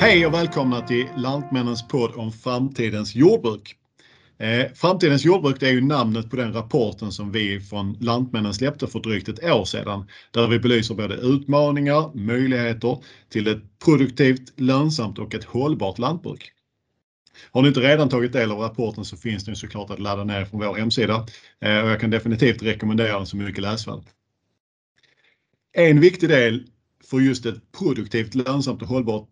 Hej och välkomna till Lantmännens podd om framtidens jordbruk. Eh, framtidens jordbruk är ju namnet på den rapporten som vi från Lantmännen släppte för drygt ett år sedan. Där vi belyser både utmaningar, möjligheter till ett produktivt, lönsamt och ett hållbart lantbruk. Har ni inte redan tagit del av rapporten så finns den såklart att ladda ner från vår hemsida eh, och jag kan definitivt rekommendera den som mycket läsvärd. En viktig del för just ett produktivt, lönsamt och hållbart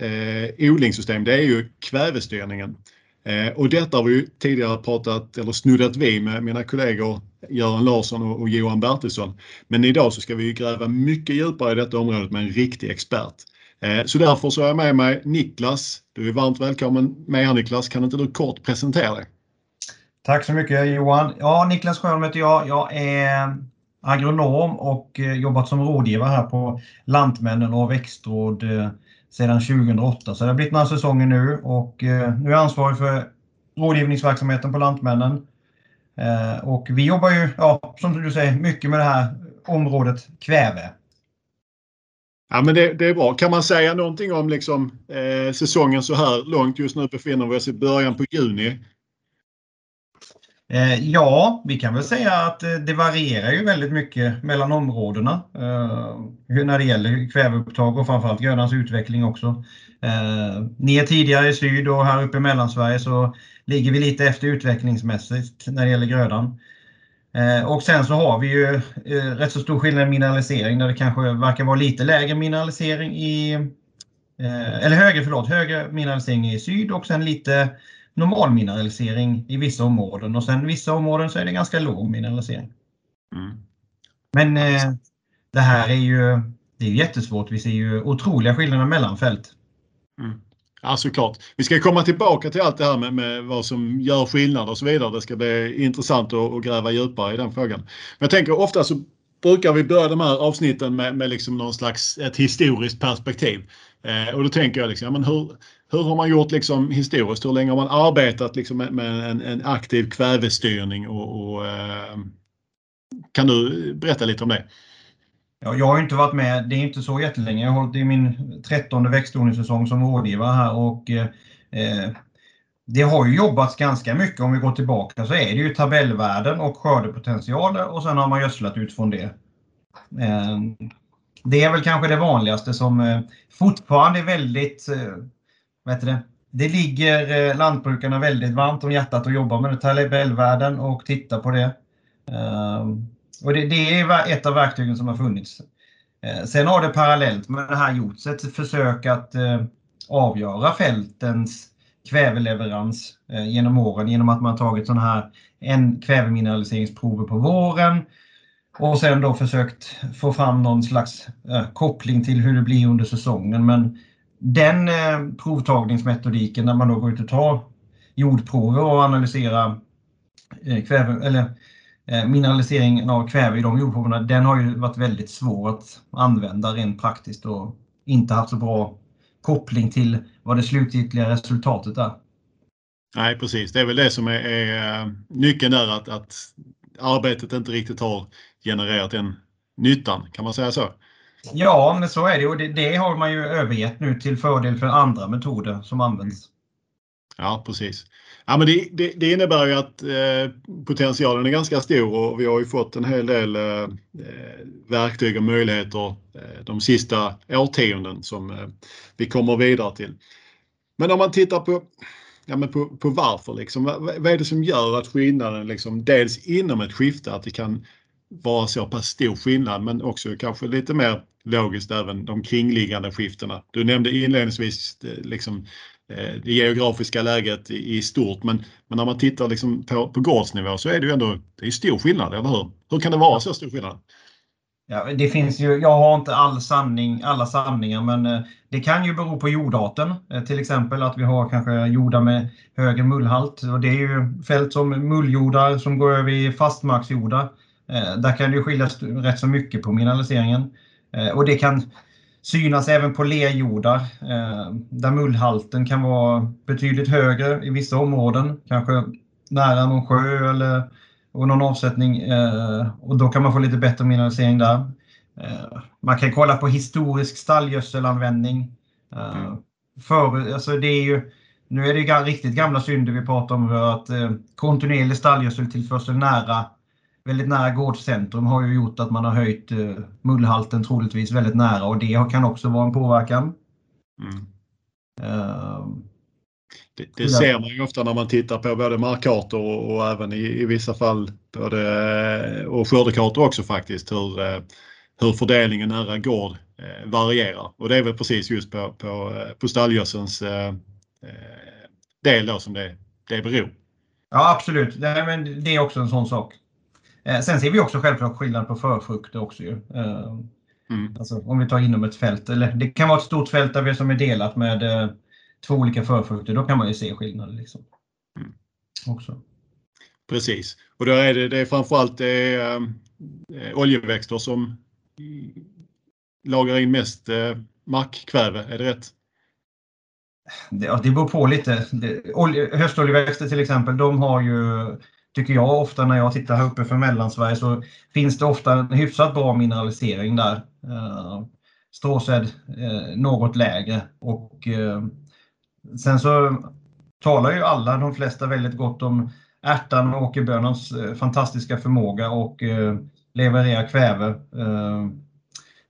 eh, odlingssystem det är ju kvävestyrningen. Eh, och detta har vi ju tidigare pratat eller snuddat vid med mina kollegor Göran Larsson och, och Johan Bertilsson. Men idag så ska vi gräva mycket djupare i detta området med en riktig expert. Eh, så därför så har jag med mig Niklas. Du är varmt välkommen med här Niklas. Kan inte du kort presentera dig? Tack så mycket Johan. Ja, Niklas Sjöholm heter jag. Jag är agronom och eh, jobbat som rådgivare här på Lantmännen och växtråd eh, sedan 2008. Så det har blivit några säsonger nu och eh, nu är jag ansvarig för rådgivningsverksamheten på Lantmännen. Eh, och vi jobbar ju, ja, som du säger, mycket med det här området kväve. Ja, men det, det, är bra. Kan man säga någonting om liksom, eh, säsongen så här långt? Just nu befinner vi oss i början på juni. Eh, ja, vi kan väl säga att eh, det varierar ju väldigt mycket mellan områdena eh, när det gäller kväveupptag och framförallt grödans utveckling också. Ner tidigare i syd och här uppe i Mellansverige så ligger vi lite efter utvecklingsmässigt när det gäller grödan. Och sen så har vi ju rätt så stor skillnad i mineralisering där det kanske verkar vara lite lägre mineralisering i eller högre, förlåt, högre mineralisering i syd och sen lite normal mineralisering i vissa områden och sen vissa områden så är det ganska låg mineralisering. Mm. Men det här är ju det är jättesvårt. Vi ser ju otroliga skillnader mellan fält. Mm. Ja, såklart. Vi ska komma tillbaka till allt det här med, med vad som gör skillnad och så vidare. Det ska bli intressant att, att gräva djupare i den frågan. Men jag tänker ofta så brukar vi börja de här avsnitten med, med liksom någon slags ett historiskt perspektiv. Eh, och då tänker jag liksom, men hur, hur har man gjort liksom historiskt? Hur länge har man arbetat liksom med, med en, en, aktiv kvävestyrning? Och, och eh, kan du berätta lite om det? Ja, jag har inte varit med, det är inte så jättelänge. Jag har hållit i min trettonde växtodlingssäsong som rådgivare här och eh, eh det har ju jobbats ganska mycket om vi går tillbaka så är det ju tabellvärden och skördepotentialer och sen har man gödslat utifrån det. Eh, det är väl kanske det vanligaste som eh, fortfarande är väldigt, eh, vad heter det, det ligger eh, lantbrukarna väldigt varmt om hjärtat att jobba med tabellvärden och titta på det. Eh, och det, det, är ett av verktygen som har funnits. Eh, sen har det parallellt med det här gjorts ett försök att eh, avgöra fältens kväveleverans eh, genom åren genom att man tagit sådana här en kvävemineraliseringsprover på våren och sen då försökt få fram någon slags eh, koppling till hur det blir under säsongen. Men den eh, provtagningsmetodiken när man då går ut och tar jordprover och analyserar eh, kväve, eller eh, mineraliseringen av kväve i de jordproverna, den har ju varit väldigt svår att använda rent praktiskt och inte haft så bra koppling till vad det slutgiltiga resultatet är. Nej precis, det är väl det som är, är nyckeln där att, att arbetet inte riktigt har genererat den nyttan, kan man säga så? Ja, men så är det och det, det har man ju övergett nu till fördel för andra metoder som används. Ja, precis. Ja, men det, det, det innebär ju att eh, potentialen är ganska stor och vi har ju fått en hel del eh, verktyg och möjligheter eh, de sista årtionden som eh, vi kommer vidare till. Men om man tittar på, ja, men på, på varför, liksom, vad, vad, är det som gör att skillnaden liksom, dels inom ett skifte, att det kan vara så pass stor skillnad men också kanske lite mer logiskt även de kringliggande skiftena. Du nämnde inledningsvis eh, liksom, Eh, det geografiska läget i stort. Men, men när man tittar liksom på, på gårdsnivå så är det ju ändå det är stor skillnad, eller hur? Hur kan det vara så stor skillnad? Ja, det finns ju, jag har inte all sanning, alla sanningar men eh, det kan ju bero på jordarten. Till exempel att vi har kanske jordar med högre mullhalt. Och det är ju fält som mulljordar som går över i fastmarksjordar. Där kan det skilja rätt så mycket på mineraliseringen. Eh, och det kan synas även på lerjordar eh, där mullhalten kan vara betydligt högre i vissa områden, kanske nära någon sjö eller och någon avsättning eh, och då kan man få lite bättre mineralisering där. Eh, man kan kolla på historisk stallgödselanvändning. Eh, mm. för, alltså det är ju, nu är det ju riktigt gamla synder vi pratar om. Att eh, kontinuerlig stallgödseltillförsel nära, väldigt nära gårdscentrum har ju gjort att man har höjt eh, mullhalten troligtvis väldigt nära och det kan också vara en påverkan. Mm. Uh, det, det ser man ju ofta när man tittar på både markkartor och, och även i, i, vissa fall både, och skördekartor också faktiskt hur, eh, hur fördelningen nära gård eh, varierar. Och det är väl precis just på, på, eh, på stallgödselns eh, del då som det, det beror. Ja absolut, det är också en sån sak. Sen ser vi också självklart skillnad på förfrukter också. Ju. Mm. Alltså, om vi tar inom ett fält, eller det kan vara ett stort fält där vi som är delat med två olika förfrukter, då kan man ju se skillnader. Liksom. Mm. Också. Precis, och då är det, det är framförallt det äh, oljeväxter som lagrar in mest äh, markkväve, är det rätt? Det, ja, det beror på lite. höstoljeväxter till exempel, de har ju, tycker jag ofta när jag tittar här uppe för Mellansverige så finns det ofta en hyfsat bra mineralisering där. Eh, Stråsäd eh, något lägre och eh, Sen så talar ju alla, de flesta, väldigt gott om ärtan och åkerbönans fantastiska förmåga och leverera kväve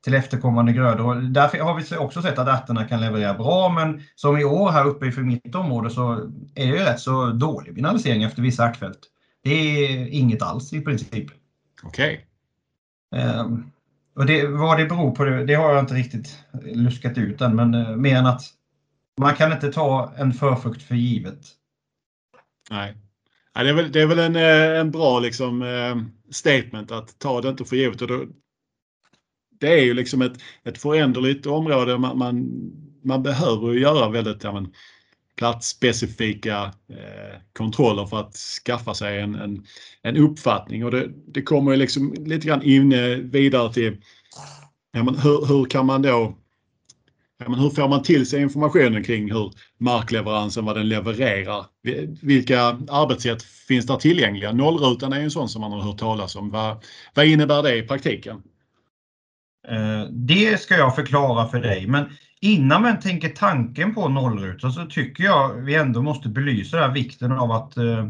till efterkommande grödor. Där har vi också sett att ärtorna kan leverera bra, men som i år här uppe för mitt område så är det rätt så dålig mineralisering efter vissa ärtfält. Det är inget alls i princip. Okej. Okay. Och det, vad det beror på, det, det, har jag inte riktigt luskat ut än, men mer än att man kan inte ta en förfrukt för givet. Nej. Ja, det, är väl, det är väl en, eh, en bra liksom, eh, statement att ta det inte för givet. Och då, det är ju liksom ett, ett föränderligt område. Man, man, man behöver göra väldigt ja, men, platsspecifika eh, kontroller för att skaffa sig en, en, en uppfattning. Och det, det kommer ju liksom lite grann in eh, vidare till ja, men hur, hur kan man då Ja, men hur får man till sig informationen kring hur markleveransen, vad den levererar? Vilka arbetssätt finns där tillgängliga? Nollrutan är ju en sån som man har hört talas om. Vad, vad innebär det i praktiken? Eh, det ska jag förklara för dig, men innan man tänker tanken på nollrutor så tycker jag vi ändå måste belysa här vikten av att eh,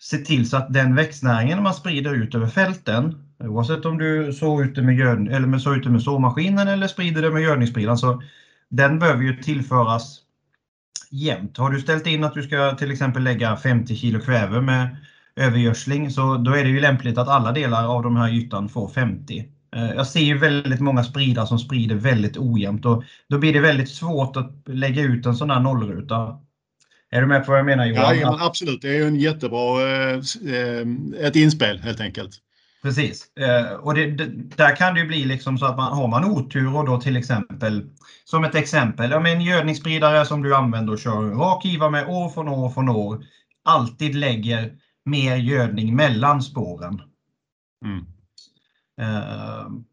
se till så att den växtnäringen man sprider ut över fälten Oavsett om du sår ute med, göd, eller med, sår ute med såmaskinen eller sprider det med gödningsspridaren, så den behöver ju tillföras jämnt. Har du ställt in att du ska till exempel lägga 50 kilo kväve med övergödsling så då är det ju lämpligt att alla delar av de här ytan får 50. Eh, jag ser ju väldigt många spridare som sprider väldigt ojämnt och då blir det väldigt svårt att lägga ut en sån här nollruta. Är du med på vad jag menar Johan? Ja, absolut. Det är ju en jättebra eh, eh, ett inspel helt enkelt. Precis. Och det, där kan det ju bli liksom så att man har man otur och då till exempel, som ett exempel, ja, en gödningsspridare som du använder och kör rak IVA med år från år från år, alltid lägger mer gödning mellan spåren. Mm. Ehm,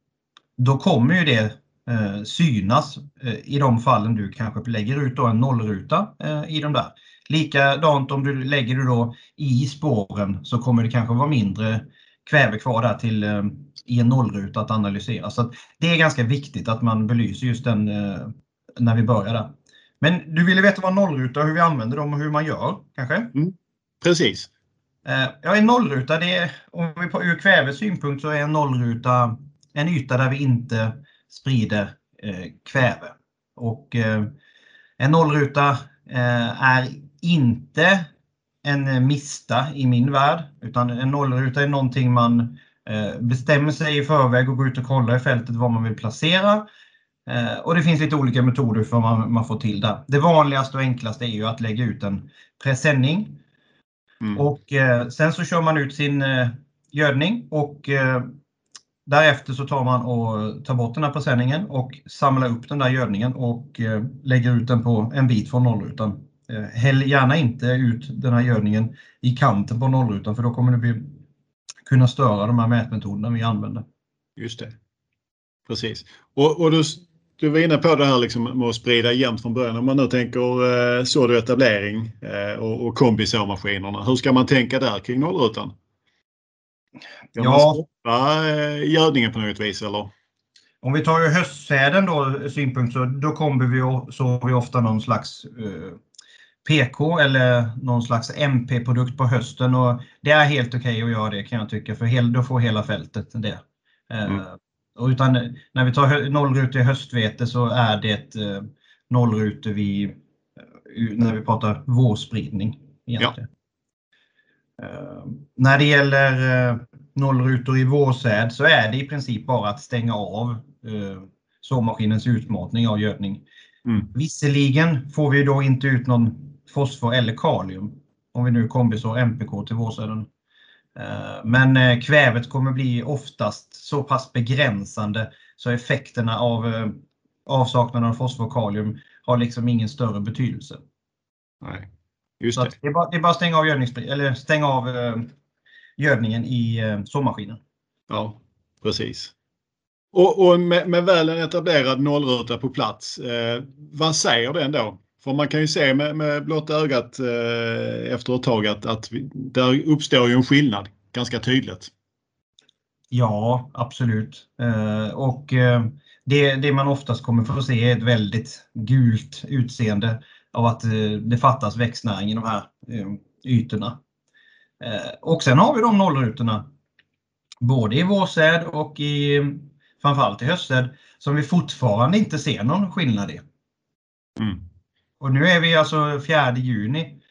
då kommer ju det eh, synas eh, i de fallen du kanske lägger ut då en nollruta eh, i de där. Likadant om du lägger det då i spåren så kommer det kanske vara mindre kväve kvar där till i en nollruta att analysera. Så att det är ganska viktigt att man belyser just den när vi börjar där. Men du ville veta vad nollruta hur vi använder dem och hur man gör kanske? Mm, precis. Eh, ja, en nollruta, det är, om vi på ur kväves synpunkt så är en nollruta en yta där vi inte sprider eh, kväve. Och eh, en nollruta eh, är inte en mista i min värld. Utan en nollruta är någonting man eh, bestämmer sig i förväg och går ut och kollar i fältet var man vill placera. Eh, och det finns lite olika metoder för man, man får till det. Det vanligaste och enklaste är ju att lägga ut en presenning. Mm. Och eh, sen så kör man ut sin gödning och Därefter så tar man och tar bort den här presenningen och samlar upp den där gödningen och lägger ut den på en bit från nollrutan. Eh, häll gärna inte ut den här gödningen i kanten på nollrutan för då kommer det bli, kunna störa de här mätmetoderna vi använder. Just det. Precis. Och, och du, du var inne på det här liksom med att sprida jämnt från början. Om man nu tänker eh, sådd etablering eh, och, och kombisåmaskinerna. Hur ska man tänka där kring nollrutan? Ska ja. man stoppa eh, gödningen på något vis eller? Om vi tar ju höstsäden då synpunkt så då kommer vi så vi ofta någon slags eh, PK eller någon slags MP-produkt på hösten och det är helt okej okay att göra det kan jag tycka för hel, då får hela fältet det. Eh, mm. Utan när vi tar nollrute i höstvete så är det eh, nollrute vid, eh, när vi pratar vårspridning. Egentligen. Ja. Eh, när det gäller nollrutor i vårsäd så är det i princip bara att stänga av såmaskinens utmatning av gödning. Mm. Visserligen får vi då inte ut någon fosfor eller kalium om vi nu kombisår MPK till vårsäden. Eh, men eh, kvävet kommer bli oftast så pass begränsande så effekterna av eh, avsaknaden av fosfor och kalium har liksom ingen större betydelse. Nej, just det. det. är bara, det är bara att stänga av, eller stänga av gödningen i såmaskinen. Ja, precis. Och, och med, med, väl en etablerad nollruta på plats, eh, vad säger den då? För man kan ju se med, med blotta ögat eh, efter ett tag att, att vi, där uppstår ju en skillnad ganska tydligt. Ja, absolut. Eh, och eh, det, det man oftast kommer få se är ett väldigt gult utseende av att eh, det fattas växtnäring i de här eh, ytorna. Eh, och sen har vi de nollrutorna både i vårsäd och i framförallt i höstsäd som vi fortfarande inte ser någon skillnad i. Mm. Och nu är vi alltså 4 juni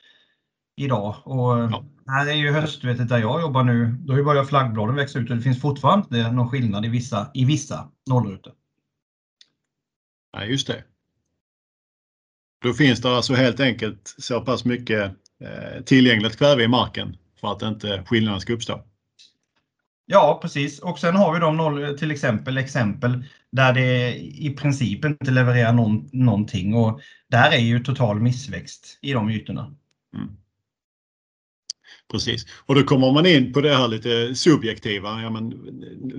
idag och ja. här är ju höstvetet där jag jobbar nu. Då har ju börjat flaggbladen växa ut och det finns fortfarande inte någon skillnad i vissa, i vissa nollrutor. Nej, just det. Då finns det alltså helt enkelt så pass mycket eh, tillgängligt kväve i marken för att inte skillnaden ska uppstå. Ja, precis. Och sen har vi de noll, till exempel exempel där det i princip inte levererar någon, någonting och där är ju total missväxt i de ytorna. Mm. Precis, och då kommer man in på det här lite subjektiva. Ja, men,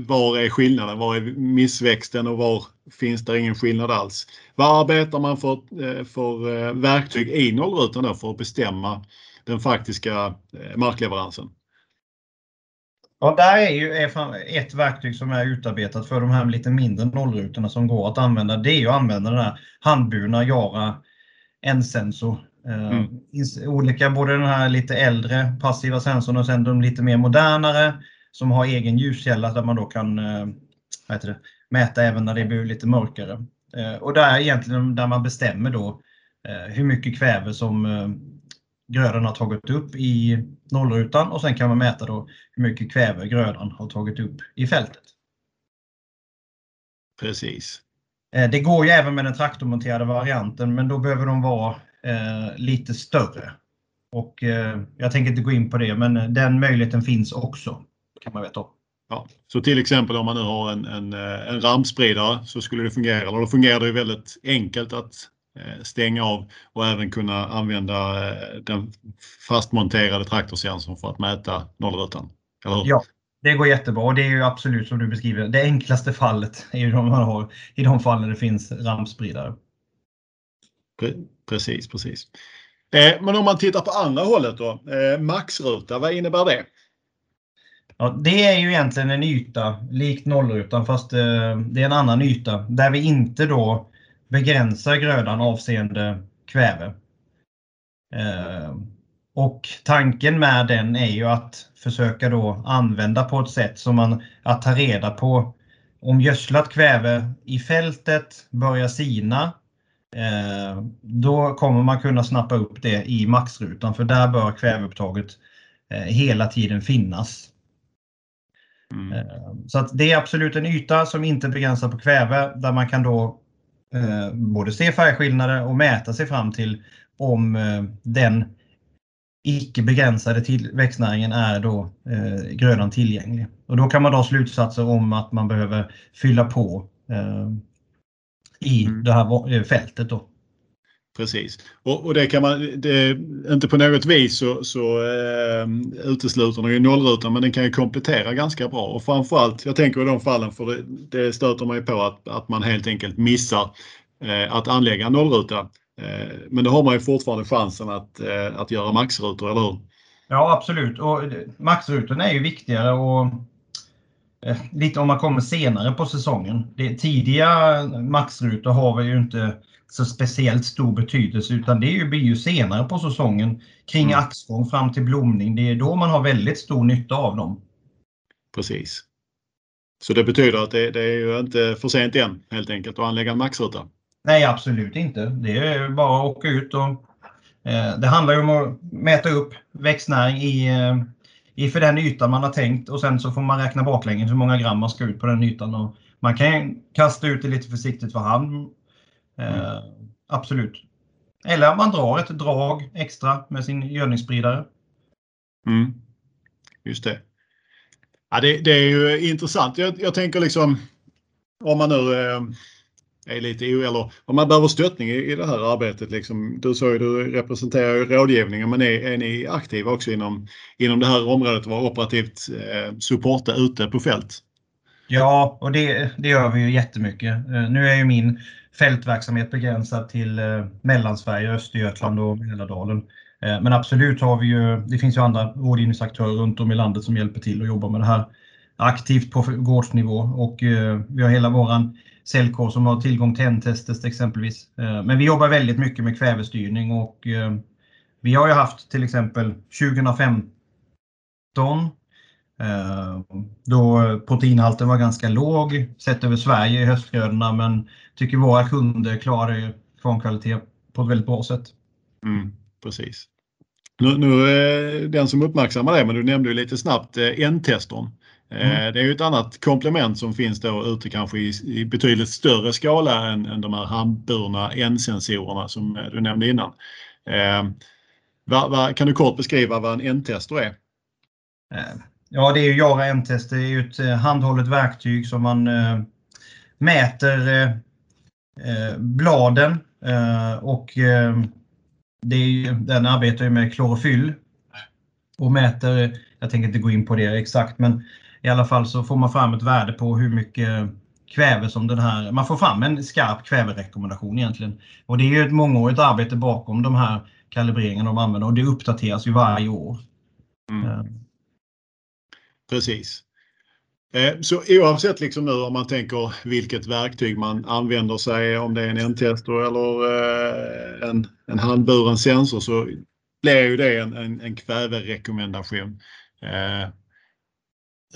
var är skillnaden? Var är missväxten och var finns det ingen skillnad alls? Vad arbetar man för, eh, för eh, verktyg i nollrutan för att bestämma den faktiska eh, markleveransen? Ja, där är ju ett verktyg som är utarbetat för de här lite mindre nollrutorna som går att använda. Det är ju att använda den här handburna Jara N-sensor. Eh, mm. Olika, både den här lite äldre passiva sensorn och sen de lite mer modernare som har egen ljuskälla där man då kan eh, det, mäta även när det blir lite mörkare. Eh, och är egentligen där man bestämmer då hur mycket kväve som grödan har tagit upp i nollrutan och sen kan man mäta då hur mycket kväve grödan har tagit upp i fältet. Precis. Eh, det går ju även med den traktormonterade varianten men då behöver de vara eh, lite större. Och eh, Jag tänker inte gå in på det men den möjligheten finns också. kan man veta Ja, så till exempel om man nu har en, en, eh, en ramspridare så skulle det fungera, eller då fungerar det väldigt enkelt att Eh, stänga av och även kunna använda eh, den fastmonterade traktorsensorn för att mäta nollrutan. Ja, det går jättebra och det är ju absolut som du beskriver. Det enklaste fallet är ju de man har i de fallen det finns ramspridare. Precis, precis. Eh, men om man tittar på andra hållet då, maxruta, vad innebär det? Ja, det är ju egentligen en yta likt nollrutan fast det är en annan yta där vi inte då begränsar grödan avseende kväve. Eh, och tanken med den är ju att försöka då använda på ett sätt som man att ta reda på om gödslat kväve i fältet börjar sina eh, då kommer man kunna snappa upp det i maxrutan för där bör kväveupptaget eh, hela tiden finnas. Mm. Så att det är absolut en yta som inte begränsar på kväve där man kan då både se färgskillnader och mäta sig fram till om eh, den icke begränsade till växtnäringen är då eh, grödan tillgänglig. Och då kan man dra slutsatser om att man behöver fylla på eh, i mm. det här eh, fältet. Då. Precis. Och, och, det kan man, det, inte på något vis så, så eh, utesluter den ju nollrutan men den kan ju komplettera ganska bra och framförallt, jag tänker i de fallen för det, det stöter man ju på att, att man helt enkelt missar eh, att anlägga nollruta. Eh, men då har man ju fortfarande chansen att, eh, att göra maxrutor, eller hur? Ja absolut och maxrutorna är ju viktigare och eh, lite om man kommer senare på säsongen. Det, tidiga maxrutor har vi ju inte så speciellt stor betydelse utan det blir ju senare på säsongen kring mm. axgång fram till blomning. Det är då man har väldigt stor nytta av dem. Precis. Så det betyder att det, det är ju inte för sent än helt enkelt att anlägga en maxruta? Nej, absolut inte. Det är bara att åka ut och eh, det handlar ju om att mäta upp växtnäring i, eh, i för den ytan man har tänkt och sen så får man räkna baklänges hur många gram man ska ut på den ytan. Och man kan kasta ut det lite försiktigt för hand. Eh, mm. Absolut. Eller man drar ett drag extra med sin gödningsspridare. Mm. Just det. Ja, det, det, är ju intressant. Jag, jag tänker liksom om man nu eh, är lite eller om man behöver stöttning i, i det här arbetet. Liksom, du sa ju du representerar ju rådgivningen men är, är ni aktiva också inom, inom det här området och operativt eh, supporta ute på fält? Ja, och det, det gör vi ju jättemycket. Eh, nu är ju min fältverksamhet begränsad till eh, Mellansverige, Östergötland och Mälardalen. Eh, men absolut har vi ju, det finns ju andra rådgivningsaktörer runt om i landet som hjälper till och jobbar med det här aktivt på gårdsnivå och vi har hela våran säljkår som har tillgång till N-tester exempelvis. Men vi jobbar väldigt mycket med kvävestyrning och vi har ju haft till exempel 2015 då proteinhalten var ganska låg sett över Sverige i höstgrödorna men tycker våra kunder klarar formkvalitet på ett väldigt bra sätt. Mm, precis. Nu, nu, eh, den som uppmärksammar det, men du nämnde ju lite snabbt eh, N-testern. Mm. Det är ju ett annat komplement som finns då ute kanske i, i betydligt större skala än, än de här handburna N-sensorerna som du nämnde innan. Eh, va, va, kan du kort beskriva vad en N-tester är? Ja, det är ju Jara M-test. Det är ju ett eh, handhållet verktyg som man eh, mäter eh, bladen och det är den arbetar ju med klorofyll och mäter, jag tänker inte gå in på det exakt, men i alla fall så får man fram ett värde på hur mycket kväve som den här, man får fram en skarp kväverekommendation egentligen. Och det är ju ett mångårigt arbete bakom de här kalibreringarna de använder och det uppdateras ju varje år. Mm. Precis. Eh, så oavsett liksom nu om man tänker vilket verktyg man använder sig om det är en N-tester eller eh, en, en handburen sensor så blir ju det en, en, en kväverekommendation. Eh,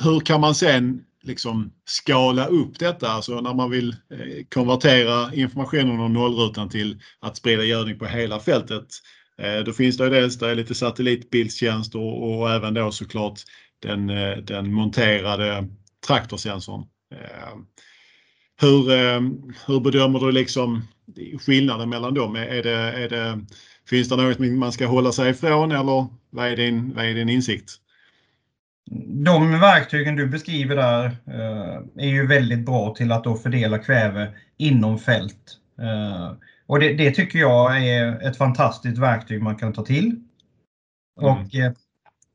hur kan man sen liksom skala upp detta, alltså när man vill eh, konvertera informationen om nollrutan till att sprida gödning på hela fältet. Då finns det dels det lite satellitbildstjänster och, och även då såklart den, eh, den monterade traktorsensorn. Eh, hur, eh, hur bedömer du liksom skillnaden mellan dem? Är det, är det, finns det något man ska hålla sig ifrån eller vad är din, vad är din insikt? De verktygen du beskriver där är ju väldigt bra till att då fördela kväve inom fält. Och det, det tycker jag är ett fantastiskt verktyg man kan ta till. Mm.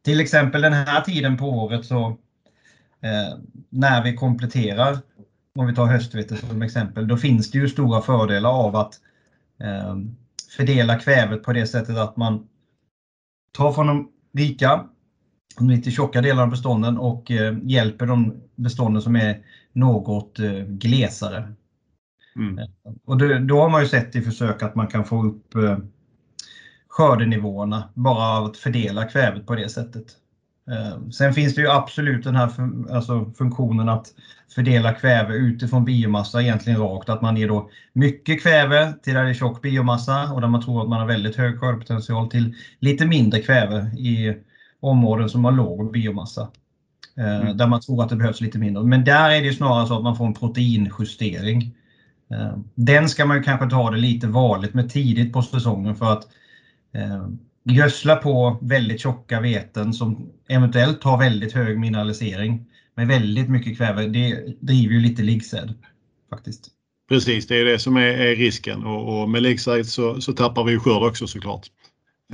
Till exempel den här tiden på året så eh, när vi kompletterar, om vi tar höstvete som exempel, då finns det ju stora fördelar av att eh, fördela kvävet på det sättet att man tar från de rika, de lite tjocka delarna av bestånden och eh, hjälper de bestånden som är något eh, glesare. Mm. Och då, då, har man ju sett i försök att man kan få upp eh, skördenivåerna bara av att fördela kvävet på det sättet. Eh, sen finns det ju absolut den här alltså funktionen att fördela kväve utifrån biomassa egentligen rakt. Att man ger då mycket kväve till där det är tjock biomassa och där man tror att man har väldigt hög skördepotential till lite mindre kväve i områden som har låg biomassa. Eh, mm. Där man tror att det behövs lite mindre. Men där är det snarare så att man får en proteinjustering. Eh, den ska man kanske ta det lite varligt med tidigt på säsongen för att gödsla på väldigt tjocka veten som eventuellt har väldigt hög mineralisering med väldigt mycket kväve. Det driver ju lite liggsäd faktiskt. Precis, det är det som är, är risken och, och med liggsäd så, så tappar vi skörd också såklart.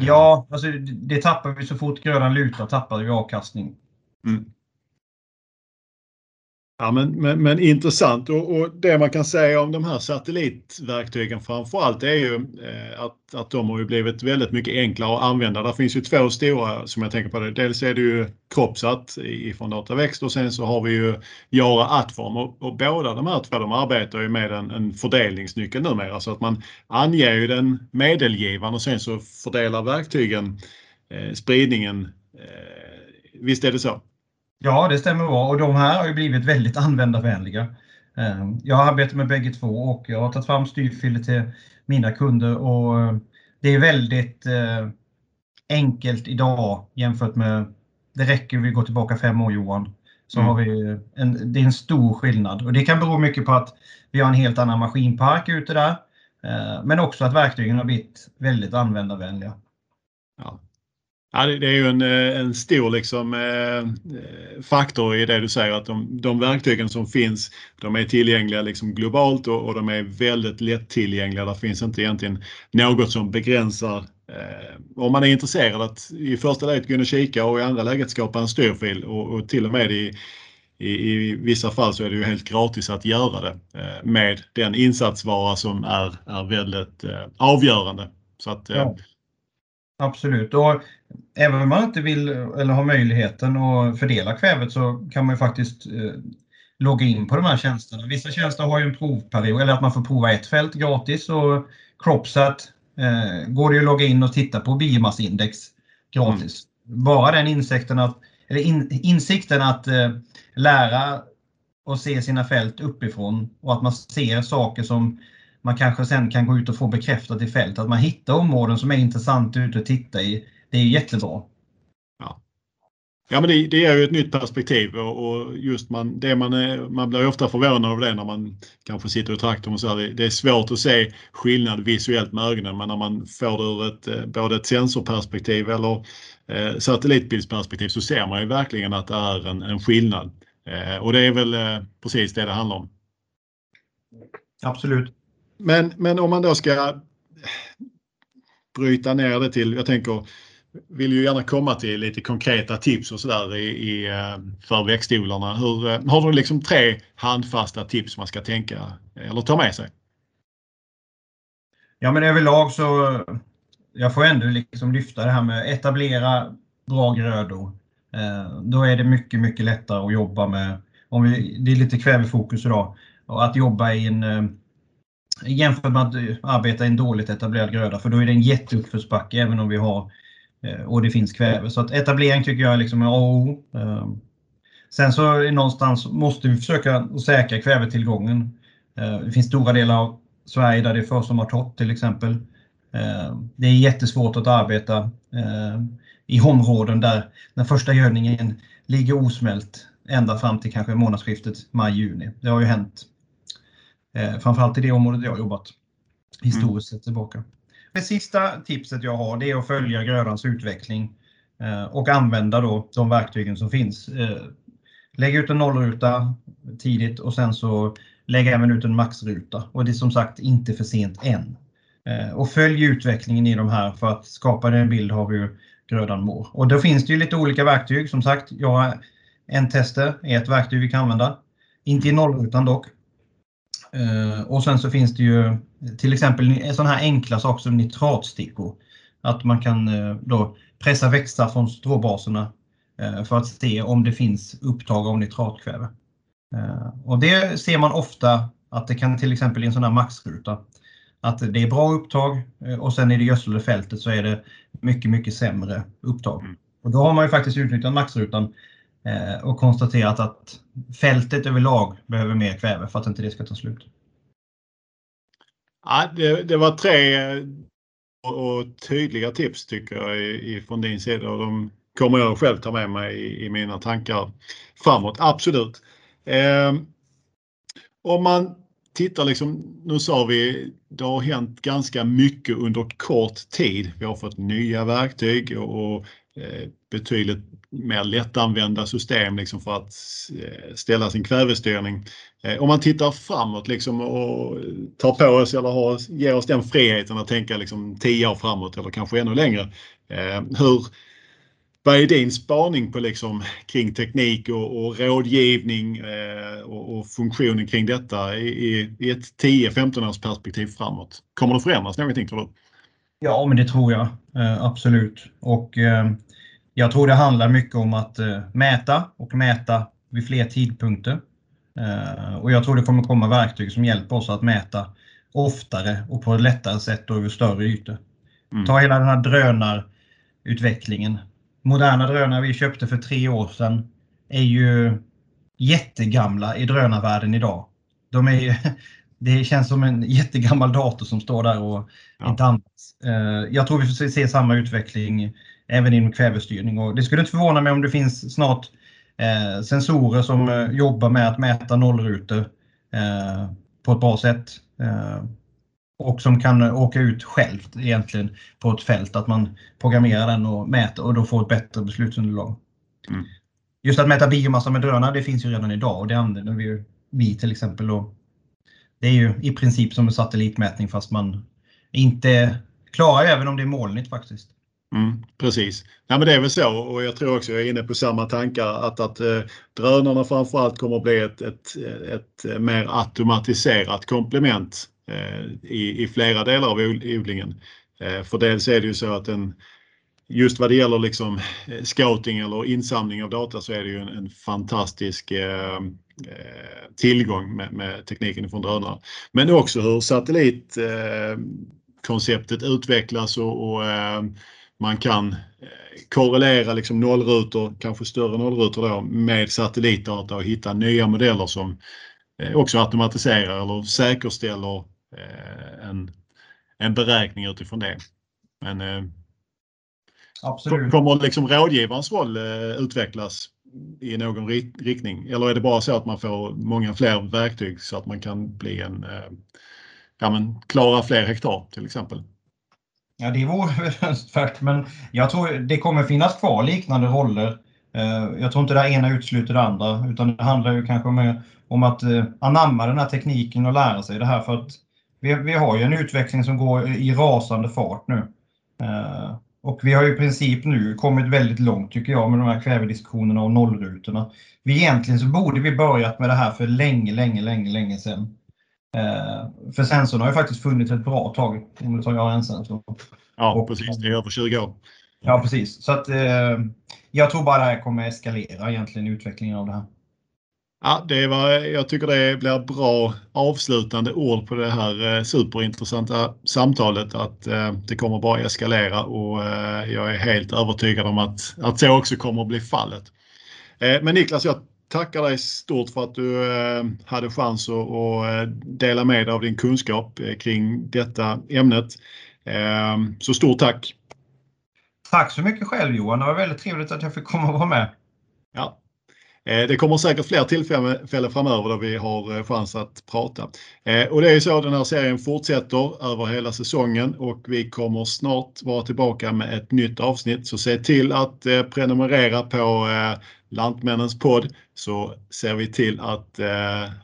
Ja, alltså det tappar vi så fort grödan lutar tappar vi avkastning. Mm. Ja, men, men, men intressant och, och, det man kan säga om de här satellitverktygen framför allt är ju eh, att, att de har ju blivit väldigt mycket enklare att använda. Det finns ju två stora som jag tänker på. Det. Dels är det ju Cropsat ifrån Dataväxt och sen så har vi ju Jara Atform och, och båda de här två de arbetar ju med en, en fördelningsnyckel numera så att man anger ju den medelgivaren och sen så fördelar verktygen eh, spridningen. Eh, visst är det så? Ja, det stämmer bra och de här har ju blivit väldigt användarvänliga. Ehm, jag arbetar med bägge två och jag har tagit fram styrfiler till mina kunder och eh, det är väldigt eh, enkelt idag jämfört med, det räcker vi går tillbaka fem år Johan, så mm. har vi en, det är en stor skillnad och det kan bero mycket på att vi har en helt annan maskinpark ute där. Eh, men också att verktygen har blivit väldigt användarvänliga. Ja. Ja, det är ju en, eh, en stor liksom, eh, eh, faktor i det du säger att de, de verktygen som finns de är tillgängliga liksom globalt och, och de är väldigt lättillgängliga. Det finns inte egentligen något som begränsar eh, om man är intresserad att i första läget gå in och kika och i andra läget skapa en styrfil och, och till och med i, i, i, vissa fall så är det ju helt gratis att göra det eh, med den insatsvara som är, är väldigt eh, avgörande. Så att, eh, ja. Absolut. Och även om man inte vill eller har möjligheten att fördela kvävet så kan man ju faktiskt eh, logga in på de här tjänsterna. Vissa tjänster har ju en provperiod eller att man får prova ett fält gratis och Cropsat eh, går det ju att logga in och titta på biomassindex gratis. Mm. Bara den insikten att, eller in, insikten att eh, lära och se sina fält uppifrån och att man ser saker som man kanske sen kan gå ut och få bekräftat i fält. Att man hittar områden som är intressanta ute att titta i. Det är jättebra. Ja. Ja men det, det är ju ett nytt perspektiv och, och just man, det man, är, man blir ofta förvånad av det när man kanske sitter i traktorn och så här, det, det, är svårt att se skillnad visuellt med ögonen men när man får det ur ett, eh, både ett sensorperspektiv eller eh, satellitbildsperspektiv så ser man ju verkligen att det är en, en skillnad. Eh, och det är väl eh, precis det det handlar om. Absolut. Men, men om man då ska bryta ner det till, jag tänker, vill ju gärna komma till lite konkreta tips och sådär i, i, eh, för växtodlarna. Hur, eh, har du liksom tre handfasta tips man ska tänka eller ta med sig? Ja men överlag så, jag får ändå liksom lyfta det här med etablera bra grödor. Eh, då är det mycket, mycket lättare att jobba med, om vi, det är lite kvävefokus idag, och att jobba i en jämfört med att arbeta i en dåligt etablerad gröda för då är det en jätteuppförsbacke även om vi har eh, och det finns kväve. Så att etablering tycker jag är liksom A och O. Eh, sen så någonstans måste vi försöka säkra kvävetillgången. Eh, det finns stora delar av Sverige där det är försommartorrt till exempel. Det är jättesvårt att arbeta i områden där den första gödningen ligger osmält ända fram till kanske månadsskiftet maj-juni. Det har ju hänt Eh, framförallt i det området jag har jobbat historiskt sett tillbaka. Det sista tipset jag har det är att följa grödans utveckling eh, och använda då de verktygen som finns. Eh, lägg ut en nollruta tidigt och sen så lägg även ut en maxruta. Och det är som sagt inte för sent än. Eh, och följ utvecklingen i de här för att skapa en bild av hur grödan mår. Och då finns det ju lite olika verktyg. Som sagt, jag en tester är ett verktyg vi kan använda. Inte i nollrutan dock. Eh, och sen så finns det ju till exempel sådana här enkla saker som nitratstickor. Att man kan eh, då pressa växter från stråbaserna eh, för att se om det finns upptag av nitratkväve. Och det ser man ofta att det kan till exempel i en sån här maxruta att det är bra upptag och sen i det gödslade fältet så är det mycket, mycket sämre upptag. Mm. Och då har man ju faktiskt utnyttjat maxrutan Eh, och konstaterat att fältet överlag behöver mer kväve för att inte det ska ta slut. Ja, det, det var tre och tydliga tips tycker jag från din sida och de kommer jag själv ta med mig i, i mina tankar framåt. Absolut. Eh, om man tittar liksom, nu sa vi, det har hänt ganska mycket under kort tid. Vi har fått nya verktyg och, och Eh, betydligt mer lättanvända system liksom för att eh, ställa sin kvävestyrning. Eh, om man tittar framåt liksom och tar på oss eller har, ger oss den friheten att tänka liksom 10 år framåt eller kanske ännu längre. Hur, vad är din spaning på liksom kring teknik och, och rådgivning och, och, funktionen kring detta i, i ett 10-15 års perspektiv framåt? Kommer det förändras någonting tror du? Ja, men det tror jag eh, absolut. Och eh, jag tror det handlar mycket om att eh, mäta och mäta vid fler tidpunkter. Och jag tror det kommer komma verktyg som hjälper oss att mäta oftare och på ett lättare sätt och över större ytor. Mm. Ta hela den här drönarutvecklingen. Moderna drönare vi köpte för tre år sedan är ju jättegamla i drönarvärlden idag. De är, det känns som en jättegammal dator som står där och ja. inte används. Eh, jag tror vi får se samma utveckling även inom kvävestyrning och det skulle inte förvåna mig om det finns snart eh, sensorer som eh, jobbar med att mäta nollrutor på ett bra sätt och som kan åka ut självt egentligen på ett fält. Att man programmerar den och mäter och då får ett bättre beslutsunderlag. Mm. Just att mäta biomassa med drönare, det finns ju redan idag och det använder vi, vi till exempel. Och det är ju i princip som en satellitmätning fast man inte klarar även om det är molnigt faktiskt. Mm, precis. Ja, men det är väl så och jag tror också jag är inne på samma tankar att, att eh, drönarna framförallt kommer att bli ett, ett, ett eh, mer automatiserat komplement Eh, i, i flera delar av odlingen. Eh, för dels är det ju så att en, just vad det gäller liksom eh, scouting eller insamling av data så är det ju en, en fantastisk eh, tillgång med, med, tekniken från drönare. Men också hur satellitkonceptet eh, utvecklas och, och eh, man kan korrelera liksom nollrutor, kanske större nollrutor då, med satellitdata och hitta nya modeller som också automatiserar eller säkerställer Eh, en, en beräkning utifrån det. Men eh, Absolut. kommer liksom rådgivarens roll eh, utvecklas i någon riktning? Eller är det bara så att man får många fler verktyg så att man kan bli en, eh, ja men klara fler hektar till exempel? Ja, det vore önskvärt, men jag tror det kommer finnas kvar liknande roller. Eh, jag tror inte det ena utesluter det andra, utan det handlar ju kanske mer om att eh, anamma den här tekniken och lära sig det här för att vi, vi har ju en utveckling som går i rasande fart nu. Och vi har ju i princip nu kommit väldigt långt tycker jag med de här kvävediskussionerna och nollrutorna. Vi egentligen så borde vi börjat med det här för länge, länge, länge, länge sedan. Eh, för sensorn har ju faktiskt funnits ett bra tag, om du tar jag en sensor. Ja, och, precis. Det är över 20 år. Ja, precis. Så att eh, jag tror bara det här kommer eskalera egentligen utvecklingen av det här. Ja, det var, jag tycker det blir bra avslutande ord på det här eh, superintressanta samtalet att eh, det kommer bara eskalera och eh, jag är helt övertygad om att, att så också kommer att bli fallet. Men Niklas, jag tackar dig stort för att du hade chans att dela med dig av din kunskap kring detta ämnet. Så stort tack! Tack så mycket själv Johan, det var väldigt trevligt att jag fick komma och vara med. Ja, Eh, det kommer säkert fler tillfällen framöver där vi har eh, chans att prata. Eh, och det är så den här serien fortsätter över hela säsongen och vi kommer snart vara tillbaka med ett nytt avsnitt. Så se till att prenumerera på Lantmännens podd så ser vi till att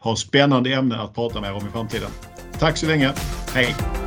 ha spännande ämnen att prata med om i framtiden. Tack så länge. Hej!